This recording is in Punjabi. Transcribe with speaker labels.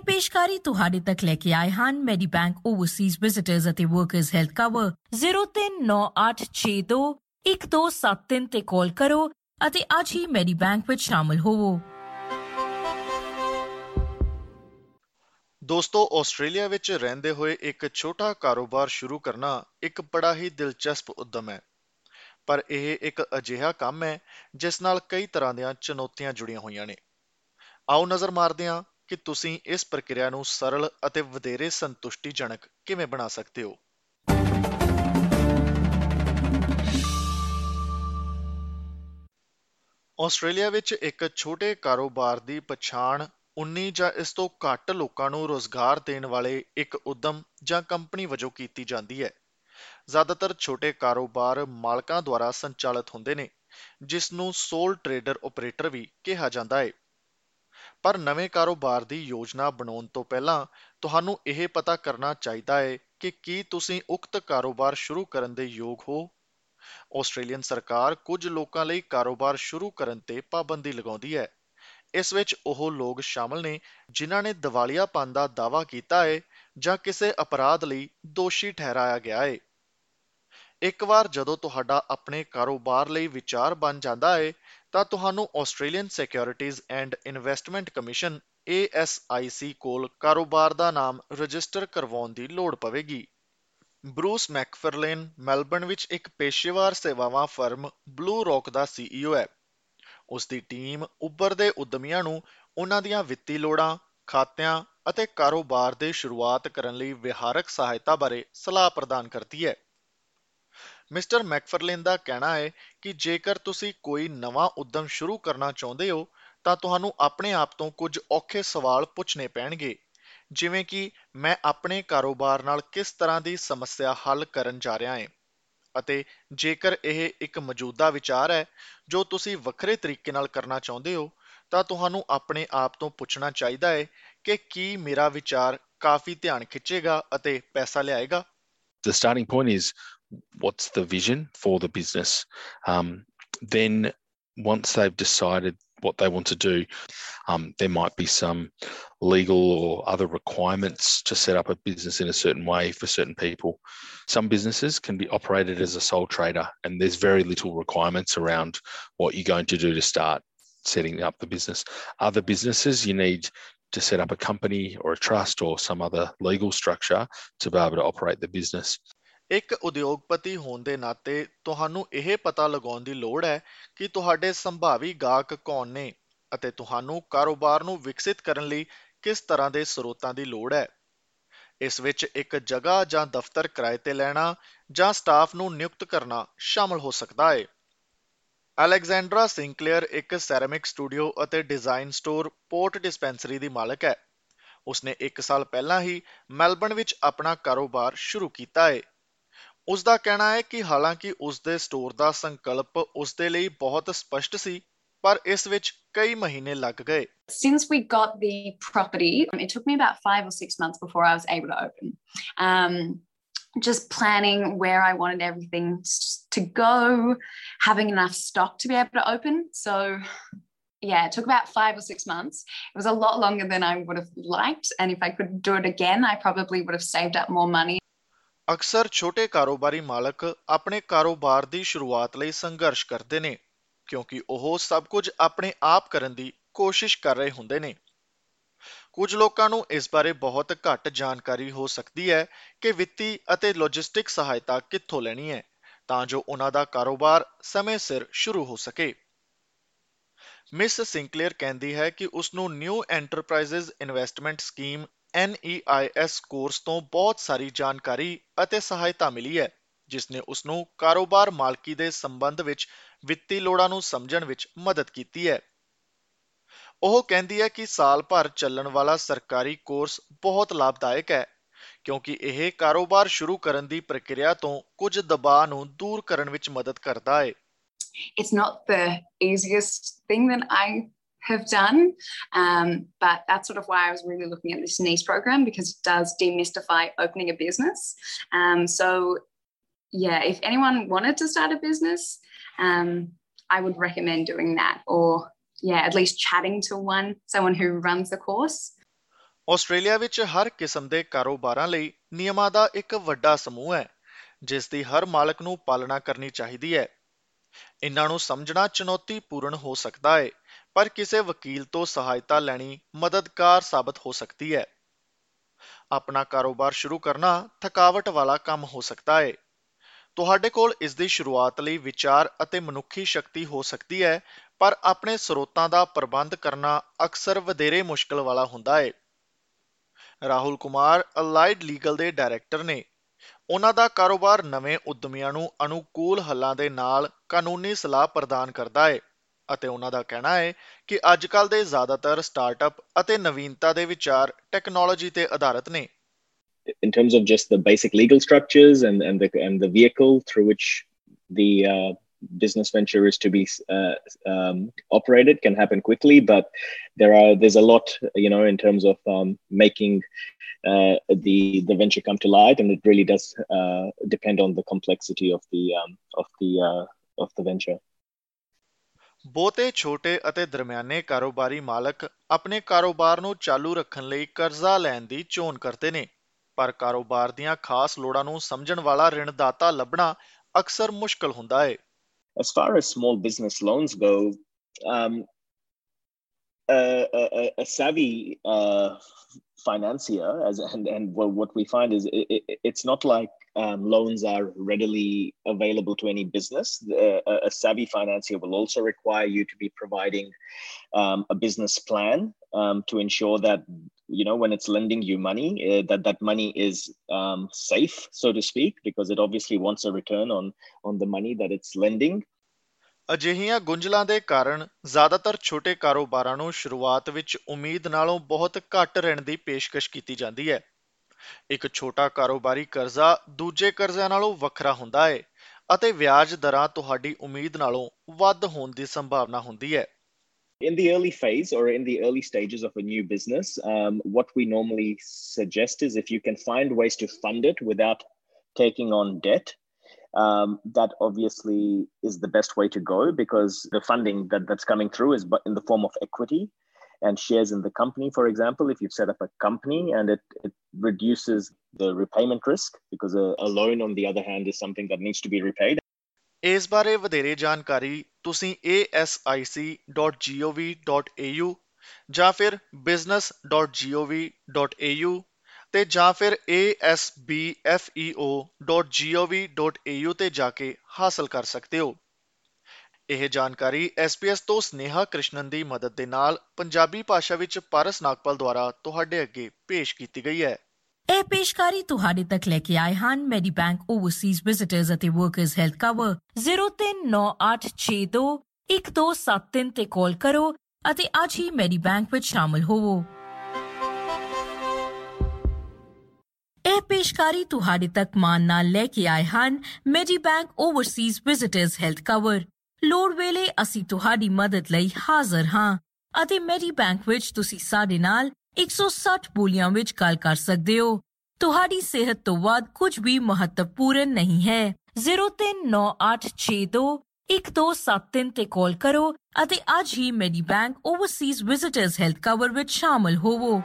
Speaker 1: ਇਹ ਪੇਸ਼ਕਾਰੀ ਤੁਹਾਡੇ ਤੱਕ ਲੈ ਕੇ ਆਏ ਹਨ। ਮੈਡੀਬੈਂਕ ਓਵਰਸੀਜ਼ ਵਿਜ਼ਿਟਰਸ ਅਤੇ ਵਰਕਰਸ ਹੈਲਥ ਕਵਰ 0398621273 ਤੇ ਕਾਲ ਕਰੋ ਅਤੇ ਅੱਜ ਹੀ ਮੈਡੀਬੈਂਕ ਵਿੱਚ ਸ਼ਾਮਲ ਹੋਵੋ।
Speaker 2: ਦੋਸਤੋ, ਆਸਟ੍ਰੇਲੀਆ ਵਿੱਚ ਰਹਿੰਦੇ ਹੋਏ ਇੱਕ ਛੋਟਾ ਕਾਰੋਬਾਰ ਸ਼ੁਰੂ ਕਰਨਾ ਇੱਕ ਬੜਾ ਹੀ ਦਿਲਚਸਪ ਉਦਮ ਹੈ। ਪਰ ਇਹ ਇੱਕ ਅਜਿਹਾ ਕੰਮ ਹੈ ਜਿਸ ਨਾਲ ਕਈ ਤਰ੍ਹਾਂ ਦੀਆਂ ਚੁਣੌਤੀਆਂ ਜੁੜੀਆਂ ਹੋਈਆਂ ਨੇ। ਆਓ ਨਜ਼ਰ ਮਾਰਦੇ ਹਾਂ ਕਿ ਤੁਸੀਂ ਇਸ ਪ੍ਰਕਿਰਿਆ ਨੂੰ ਸਰਲ ਅਤੇ ਵਧੇਰੇ ਸੰਤੁਸ਼ਟੀਜਨਕ ਕਿਵੇਂ ਬਣਾ ਸਕਦੇ ਹੋ? ਆਸਟ੍ਰੇਲੀਆ ਵਿੱਚ ਇੱਕ ਛੋਟੇ ਕਾਰੋਬਾਰ ਦੀ ਪਛਾਣ 19 ਜਾਂ ਇਸ ਤੋਂ ਘੱਟ ਲੋਕਾਂ ਨੂੰ ਰੋਜ਼ਗਾਰ ਦੇਣ ਵਾਲੇ ਇੱਕ ਉਦਮ ਜਾਂ ਕੰਪਨੀ ਵਜੋਂ ਕੀਤੀ ਜਾਂਦੀ ਹੈ। ਜ਼ਿਆਦਾਤਰ ਛੋਟੇ ਕਾਰੋਬਾਰ ਮਾਲਕਾਂ ਦੁਆਰਾ ਸੰਚਾਲਿਤ ਹੁੰਦੇ ਨੇ, ਜਿਸ ਨੂੰ ਸੋਲ ਟ੍ਰੇਡਰ ਆਪਰੇਟਰ ਵੀ ਕਿਹਾ ਜਾਂਦਾ ਹੈ। ਪਰ ਨਵੇਂ ਕਾਰੋਬਾਰ ਦੀ ਯੋਜਨਾ ਬਣਾਉਣ ਤੋਂ ਪਹਿਲਾਂ ਤੁਹਾਨੂੰ ਇਹ ਪਤਾ ਕਰਨਾ ਚਾਹੀਦਾ ਹੈ ਕਿ ਕੀ ਤੁਸੀਂ ਉਕਤ ਕਾਰੋਬਾਰ ਸ਼ੁਰੂ ਕਰਨ ਦੇ ਯੋਗ ਹੋ। ਆਸਟ੍ਰੇਲੀਅਨ ਸਰਕਾਰ ਕੁਝ ਲੋਕਾਂ ਲਈ ਕਾਰੋਬਾਰ ਸ਼ੁਰੂ ਕਰਨ ਤੇ ਪਾਬੰਦੀ ਲਗਾਉਂਦੀ ਹੈ। ਇਸ ਵਿੱਚ ਉਹ ਲੋਕ ਸ਼ਾਮਲ ਨੇ ਜਿਨ੍ਹਾਂ ਨੇ ਦਿਵਾਲੀਆਪਨ ਦਾ ਦਾਅਵਾ ਕੀਤਾ ਹੈ ਜਾਂ ਕਿਸੇ ਅਪਰਾਧ ਲਈ ਦੋਸ਼ੀ ਠਹਿਰਾਇਆ ਗਿਆ ਹੈ ਇੱਕ ਵਾਰ ਜਦੋਂ ਤੁਹਾਡਾ ਆਪਣੇ ਕਾਰੋਬਾਰ ਲਈ ਵਿਚਾਰ ਬਣ ਜਾਂਦਾ ਹੈ ਤਾਂ ਤੁਹਾਨੂੰ Australian Securities and Investment Commission ASIC ਕੋਲ ਕਾਰੋਬਾਰ ਦਾ ਨਾਮ ਰਜਿਸਟਰ ਕਰਵਾਉਣ ਦੀ ਲੋੜ ਪਵੇਗੀ। ਬਰੂਸ ਮੈਕਫਰਲੇਨ ਮੈਲਬਰਨ ਵਿੱਚ ਇੱਕ ਪੇਸ਼ੇਵਰ ਸੇਵਾਵਾਂ ਫਰਮ ਬਲੂ ਰੌਕ ਦਾ CEO ਹੈ। ਉਸ ਦੀ ਟੀਮ ਉੱਭਰਦੇ ਉਦਮੀਆਂ ਨੂੰ ਉਹਨਾਂ ਦੀਆਂ ਵਿੱਤੀ ਲੋੜਾਂ, ਖਾਤਿਆਂ ਅਤੇ ਕਾਰੋਬਾਰ ਦੇ ਸ਼ੁਰੂਆਤ ਕਰਨ ਲਈ ਵਿਹਾਰਕ ਸਹਾਇਤਾ ਬਾਰੇ ਸਲਾਹ ਪ੍ਰਦਾਨ ਕਰਦੀ ਹੈ। ਮਿਸਟਰ ਮੈਕਫਰਲਿਨ ਦਾ ਕਹਿਣਾ ਹੈ ਕਿ ਜੇਕਰ ਤੁਸੀਂ ਕੋਈ ਨਵਾਂ ਉਦਮ ਸ਼ੁਰੂ ਕਰਨਾ ਚਾਹੁੰਦੇ ਹੋ, ਤਾਂ ਤੁਹਾਨੂੰ ਆਪਣੇ ਆਪ ਤੋਂ ਕੁਝ ਔਖੇ ਸਵਾਲ ਪੁੱਛਣੇ ਪੈਣਗੇ। ਜਿਵੇਂ ਕਿ, ਮੈਂ ਆਪਣੇ ਕਾਰੋਬਾਰ ਨਾਲ ਕਿਸ ਤਰ੍ਹਾਂ ਦੀ ਸਮੱਸਿਆ ਹੱਲ ਕਰਨ ਜਾ ਰਿਹਾ ਹਾਂ? ਅਤੇ ਜੇਕਰ ਇਹ ਇੱਕ ਮੌਜੂਦਾ ਵਿਚਾਰ ਹੈ ਜੋ ਤੁਸੀਂ ਵੱਖਰੇ ਤਰੀਕੇ ਨਾਲ ਕਰਨਾ ਚਾਹੁੰਦੇ ਹੋ, ਤਾਂ ਤੁਹਾਨੂੰ ਆਪਣੇ ਆਪ ਤੋਂ ਪੁੱਛਣਾ ਚਾਹੀਦਾ ਹੈ ਕਿ ਕੀ ਮੇਰਾ ਵਿਚਾਰ ਕਾਫੀ ਧਿਆਨ ਖਿੱਚੇਗਾ ਅਤੇ ਪੈਸਾ ਲਿਆਏਗਾ।
Speaker 3: The starting point is what's the vision for the business? Um, then, once they've decided what they want to do, um, there might be some legal or other requirements to set up a business in a certain way for certain people. Some businesses can be operated as a sole trader, and there's very little requirements around what you're going to do to start setting up the business. Other businesses, you need to set up a company or a trust or some other legal structure to be able to operate the business.
Speaker 2: ਇੱਕ ਉਦਯੋਗਪਤੀ ਹੋਣ ਦੇ ਨਾਤੇ ਤੁਹਾਨੂੰ ਇਹ ਪਤਾ ਲਗਾਉਣ ਦੀ ਲੋੜ ਹੈ ਕਿ ਤੁਹਾਡੇ ਸੰਭਾਵੀ ਗਾਹਕ ਕੌਣ ਨੇ ਅਤੇ ਤੁਹਾਨੂੰ ਕਾਰੋਬਾਰ ਨੂੰ ਵਿਕਸਿਤ ਕਰਨ ਲਈ ਕਿਸ ਤਰ੍ਹਾਂ ਦੇ ਸਰੋਤਾਂ ਦੀ ਲੋੜ ਹੈ। ਇਸ ਵਿੱਚ ਇੱਕ ਜਗ੍ਹਾ ਜਾਂ ਦਫ਼ਤਰ ਕਿਰਾਏ ਤੇ ਲੈਣਾ ਜਾਂ ਸਟਾਫ ਨੂੰ ਨਿਯੁਕਤ ਕਰਨਾ ਸ਼ਾਮਲ ਹੋ ਸਕਦਾ ਹੈ। ਅਲੈਗਜ਼ੈਂਡਰਾ ਸਿੰਕਲੇਅਰ ਇੱਕ ਸੈਰਾਮਿਕ ਸਟੂਡੀਓ ਅਤੇ ਡਿਜ਼ਾਈਨ ਸਟੋਰ ਪੋਰਟ ਡਿਸਪੈਂਸਰੀ ਦੀ ਮਾਲਕ ਹੈ। ਉਸਨੇ 1 ਸਾਲ ਪਹਿਲਾਂ ਹੀ ਮੈਲਬਰਨ ਵਿੱਚ ਆਪਣਾ ਕਾਰੋਬਾਰ ਸ਼ੁਰੂ ਕੀਤਾ ਹੈ। ਉਸ ਦਾ ਕਹਿਣਾ ਹੈ ਕਿ ਹਾਲਾਂਕਿ ਉਸ ਦੇ ਸਟੋਰ ਦਾ ਸੰਕਲਪ ਉਸ ਦੇ ਲਈ ਬਹੁਤ ਸਪਸ਼ਟ ਸੀ ਪਰ ਇਸ ਵਿੱਚ ਕਈ ਮਹੀਨੇ ਲੱਗ ਗਏ
Speaker 4: Since we got the property, it took me about five or six months before I was able to open. Um, just planning where I wanted everything to go, having enough stock to be able to open. So, yeah, it took about five or six months. It was a lot longer than I would have liked. And if I could do it again, I probably would have saved up more money.
Speaker 2: ਅਕਸਰ ਛੋਟੇ ਕਾਰੋਬਾਰੀ ਮਾਲਕ ਆਪਣੇ ਕਾਰੋਬਾਰ ਦੀ ਸ਼ੁਰੂਆਤ ਲਈ ਸੰਘਰਸ਼ ਕਰਦੇ ਨੇ, ਕਿਉਂਕਿ ਉਹ ਸਭ ਕੁਝ ਆਪਣੇ ਆਪ ਕਰਨ ਦੀ ਕੋਸ਼ਿਸ਼ ਕਰ ਰਹੇ ਹੁੰਦੇ ਨੇ। ਕੁਝ ਲੋਕਾਂ ਨੂੰ ਇਸ ਬਾਰੇ ਬਹੁਤ ਘੱਟ ਜਾਣਕਾਰੀ ਹੋ ਸਕਦੀ ਹੈ ਕਿ ਵਿੱਤੀ ਅਤੇ ਲੌਜਿਸਟਿਕ ਸਹਾਇਤਾ ਕਿੱਥੋਂ ਲੈਣੀ ਹੈ, ਤਾਂ ਜੋ ਉਹਨਾਂ ਦਾ ਕਾਰੋਬਾਰ ਸਮੇਂ ਸਿਰ ਸ਼ੁਰੂ ਹੋ ਸਕੇ। ਮਿਸ ਸਿੰਕਲੇਅਰ ਕਹਿੰਦੀ ਹੈ ਕਿ ਉਸ ਨੂੰ New Enterprises Investment Scheme NEIS course ਤੋਂ ਬਹੁਤ ਸਾਰੀ ਜਾਣਕਾਰੀ ਅਤੇ ਸਹਾਇਤਾ ਮਿਲੀ ਹੈ, ਜਿਸ ਨੇ ਉਸ ਨੂੰ ਕਾਰੋਬਾਰ ਮਾਲਕੀ ਦੇ ਸੰਬੰਧ ਵਿੱਚ ਵਿੱਤੀ ਲੋੜਾਂ ਨੂੰ ਸਮਝਣ ਵਿੱਚ ਮਦਦ ਕੀਤੀ ਹੈ। ਉਹ ਕਹਿੰਦੀ ਹੈ ਕਿ ਸਾਲ ਭਰ ਚੱਲਣ ਵਾਲਾ ਸਰਕਾਰੀ ਕੋਰਸ ਬਹੁਤ ਲਾਭਦਾਇਕ ਹੈ, ਕਿਉਂਕਿ ਇਹ ਕਾਰੋਬਾਰ ਸ਼ੁਰੂ ਕਰਨ ਦੀ ਪ੍ਰਕਿਰਿਆ ਤੋਂ ਕੁਝ ਦਬਾਅ ਨੂੰ ਦੂਰ ਕਰਨ ਵਿੱਚ ਮਦਦ ਕਰਦਾ ਹੈ।
Speaker 4: It's not the easiest thing that I have done. Um, but that's sort of why I was really looking at this NICE program because it does demystify opening a business. Um, so, yeah, if anyone wanted to start a business, um, I would recommend doing that or, yeah, at least chatting to one, someone who runs the course.
Speaker 2: Australia ਵਿੱਚ ਹਰ ਕਿਸਮ ਦੇ ਕਾਰੋਬਾਰਾਂ ਲਈ ਨਿਯਮਾਂ ਦਾ ਇੱਕ ਵੱਡਾ ਸਮੂਹ ਹੈ ਜਿਸ ਦੀ ਹਰ ਮਾਲਕ ਨੂੰ ਪਾਲਣਾ ਕਰਨੀ ਚਾਹੀਦੀ ਹੈ ਇਹਨਾਂ ਨੂੰ ਸਮਝਣਾ ਚੁਣੌਤੀਪੂਰਨ ਹੋ ਸਕਦਾ ਹੈ ਪਰ ਕਿਸੇ ਵਕੀਲ ਤੋਂ ਸਹਾਇਤਾ ਲੈਣੀ ਮਦਦਗਾਰ ਸਾਬਤ ਹੋ ਸਕਦੀ ਹੈ। ਆਪਣਾ ਕਾਰੋਬਾਰ ਸ਼ੁਰੂ ਕਰਨਾ ਥਕਾਵਟ ਵਾਲਾ ਕੰਮ ਹੋ ਸਕਦਾ ਹੈ ਤੁਹਾਡੇ ਕੋਲ ਇਸ ਦੀ ਸ਼ੁਰੂਆਤ ਲਈ ਵਿਚਾਰ ਅਤੇ ਮਨੁੱਖੀ ਸ਼ਕਤੀ ਹੋ ਸਕਦੀ ਹੈ, ਪਰ ਆਪਣੇ ਸਰੋਤਾਂ ਦਾ ਪ੍ਰਬੰਧ ਕਰਨਾ ਅਕਸਰ ਵਧੇਰੇ ਮੁਸ਼ਕਲ ਵਾਲਾ ਹੁੰਦਾ ਹੈ ਰਾਹੁਲ ਕੁਮਾਰ ਅਲਾਈਡ ਲੀਗਲ ਦੇ ਡਾਇਰੈਕਟਰ ਨੇ ਉਹਨਾਂ ਦਾ ਕਾਰੋਬਾਰ ਨਵੇਂ ਉਦਮੀਆਂ ਨੂੰ ਅਨੁਕੂਲ ਹੱਲਾਂ ਦੇ ਨਾਲ ਕਾਨੂੰਨੀ ਸਲਾਹ ਪ੍ਰਦਾਨ ਕਰਦਾ ਹੈ ਅਤੇ ਉਹਨਾਂ ਦਾ ਕਹਿਣਾ ਹੈ ਕਿ ਅੱਜ ਕੱਲ ਦੇ ਜ਼ਿਆਦਾਤਰ ਸਟਾਰਟਅਪ ਅਤੇ ਨਵੀਨਤਾ ਦੇ ਵਿਚਾਰ ਟੈਕਨੋਲੋਜੀ ਤੇ ਆਧਾਰਿਤ ਨੇ
Speaker 5: in terms of just the basic legal structures and and the and the vehicle through which the uh, business venture is to be uh, um, operated can happen quickly but there are there's a lot you know in terms of um, making uh, the the venture come to light and it really does uh, depend on the complexity of the um, of the uh, of the venture
Speaker 2: ਬਹੁਤੇ ਛੋਟੇ ਅਤੇ ਦਰਮਿਆਨੇ ਕਾਰੋਬਾਰੀ ਮਾਲਕ ਆਪਣੇ ਕਾਰੋਬਾਰ ਨੂੰ ਚਾਲੂ ਰੱਖਣ ਲਈ ਕਰਜ਼ਾ ਲੈਣ ਦੀ ਚੋਣ ਕਰਦੇ ਨੇ। ਪਰ ਕਾਰੋਬਾਰ ਦੀਆਂ ਖਾਸ ਲੋੜਾਂ ਨੂੰ ਸਮਝਣ ਵਾਲਾ ਰਿਣਦਾਤਾ ਲੱਭਣਾ ਅਕਸਰ ਮੁਸ਼ਕਲ ਹੁੰਦਾ ਹੈ।
Speaker 5: As far as small business loans go um, a, a, a savvy uh, financier as and, and what we find is it, it, it's not like um, loans are readily available to any business a, a, savvy financier will also require you to be providing um, a business plan um, to ensure that you know when it's lending you money uh, that that money is um, safe so to speak because it obviously wants a return on on the money that it's lending
Speaker 2: ਅਜਿਹੀਆਂ ਗੁੰਝਲਾਂ ਦੇ ਕਾਰਨ ਜ਼ਿਆਦਾਤਰ ਛੋਟੇ ਕਾਰੋਬਾਰਾਂ ਨੂੰ ਸ਼ੁਰੂਆਤ ਵਿੱਚ ਉਮੀਦ ਨਾਲੋਂ ਬਹੁਤ ਘੱਟ ਰਿਣ ਦੀ ਪੇਸ਼ਕਸ਼ ਕੀਤੀ ਜਾਂਦੀ ਹੈ ਇੱਕ ਛੋਟਾ ਕਾਰੋਬਾਰੀ ਕਰਜ਼ਾ ਦੂਜੇ ਕਰਜ਼ਿਆਂ ਨਾਲੋਂ ਵੱਖਰਾ ਹੁੰਦਾ ਹੈ ਅਤੇ ਵਿਆਜ ਦਰਾਂ ਤੁਹਾਡੀ ਉਮੀਦ ਨਾਲੋਂ ਵੱਧ ਹੋਣ ਦੀ ਸੰਭਾਵਨਾ ਹੁੰਦੀ ਹੈ
Speaker 5: in the early phase or in the early stages of a new business, um, what we normally suggest is if you can find ways to fund it without taking on debt, um, that obviously is the best way to go because the funding that, that's coming through is in the form of equity and shares in the company. For example, if you've set up a company and it, it reduces the repayment risk because a, a loan, on the other hand, is something that needs to be repaid.
Speaker 2: ਇਸ ਬਾਰੇ ਵਧੇਰੇ ਜਾਣਕਾਰੀ ਤੁਸੀਂ asic.gov.au ਜਾਂ ਫਿਰ business.gov.au ਤੇ ਜਾਂ ਫਿਰ asbfeo.gov.au ਤੇ ਜਾ ਕੇ ਹਾਸਲ ਕਰ ਸਕਦੇ ਹੋ ਇਹ ਜਾਣਕਾਰੀ SBS ਤੋਂ ਸਨੇਹਾ ਕ੍ਰਿਸ਼ਨਨ ਦੀ ਮਦਦ ਦੇ ਨਾਲ ਪੰਜਾਬੀ ਭਾਸ਼ਾ ਵਿੱਚ ਪਾਰਸ ਨਾਗਪਾਲ ਦੁਆਰਾ ਤੁਹਾਡੇ ਅੱਗੇ ਪੇਸ਼ ਕੀਤੀ ਗਈ ਹੈ।
Speaker 1: ਇਹ ਪੇਸ਼ਕਾਰੀ ਤੁਹਾਡੇ ਤੱਕ ਲੈ ਕੇ ਆਏ ਹਨ। ਮੈਡੀਬੈਂਕ ਓਵਰਸੀਜ਼ ਵਿਜ਼ਿਟਰਸ ਅਤੇ ਵਰਕਰਸ ਹੈਲਥ ਕਵਰ 0398621273 ਤੇ ਕਾਲ ਕਰੋ ਅਤੇ ਅੱਜ ਹੀ ਮੈਡੀਬੈਂਕ ਵਿੱਚ ਸ਼ਾਮਲ ਹੋਵੋ। ਇਹ ਪੇਸ਼ਕਾਰੀ ਤੁਹਾਡੇ ਤੱਕ ਮਾਨ ਨਾਲ ਲੈ ਕੇ ਆਏ ਹਨ। Medibank Overseas Visitors Health Cover. ਲੋੜ ਵੇਲੇ ਅਸੀਂ ਤੁਹਾਡੀ ਮਦਦ ਲਈ ਹਾਜ਼ਰ ਹਾਂ ਅਤੇ ਮੈਡੀਬੈਂਕ ਵਿੱਚ ਤੁਸੀਂ ਸਾਡੇ ਨਾਲ 160 ਬੋਲੀਆਂ ਵਿੱਚ ਗੱਲ ਕਰ ਸਕਦੇ ਹੋ। ਤੁਹਾਡੀ ਸਿਹਤ ਤੋਂ ਵੱਧ ਕੁਝ ਵੀ ਮਹੱਤਵਪੂਰਨ ਨਹੀਂ ਹੈ। 0398621273 ਤੇ ਕਾਲ ਕਰੋ ਅਤੇ ਅੱਜ ਹੀ Medibank overseas visitors health cover ਵਿੱਚ ਸ਼ਾਮਲ ਹੋਵੋ।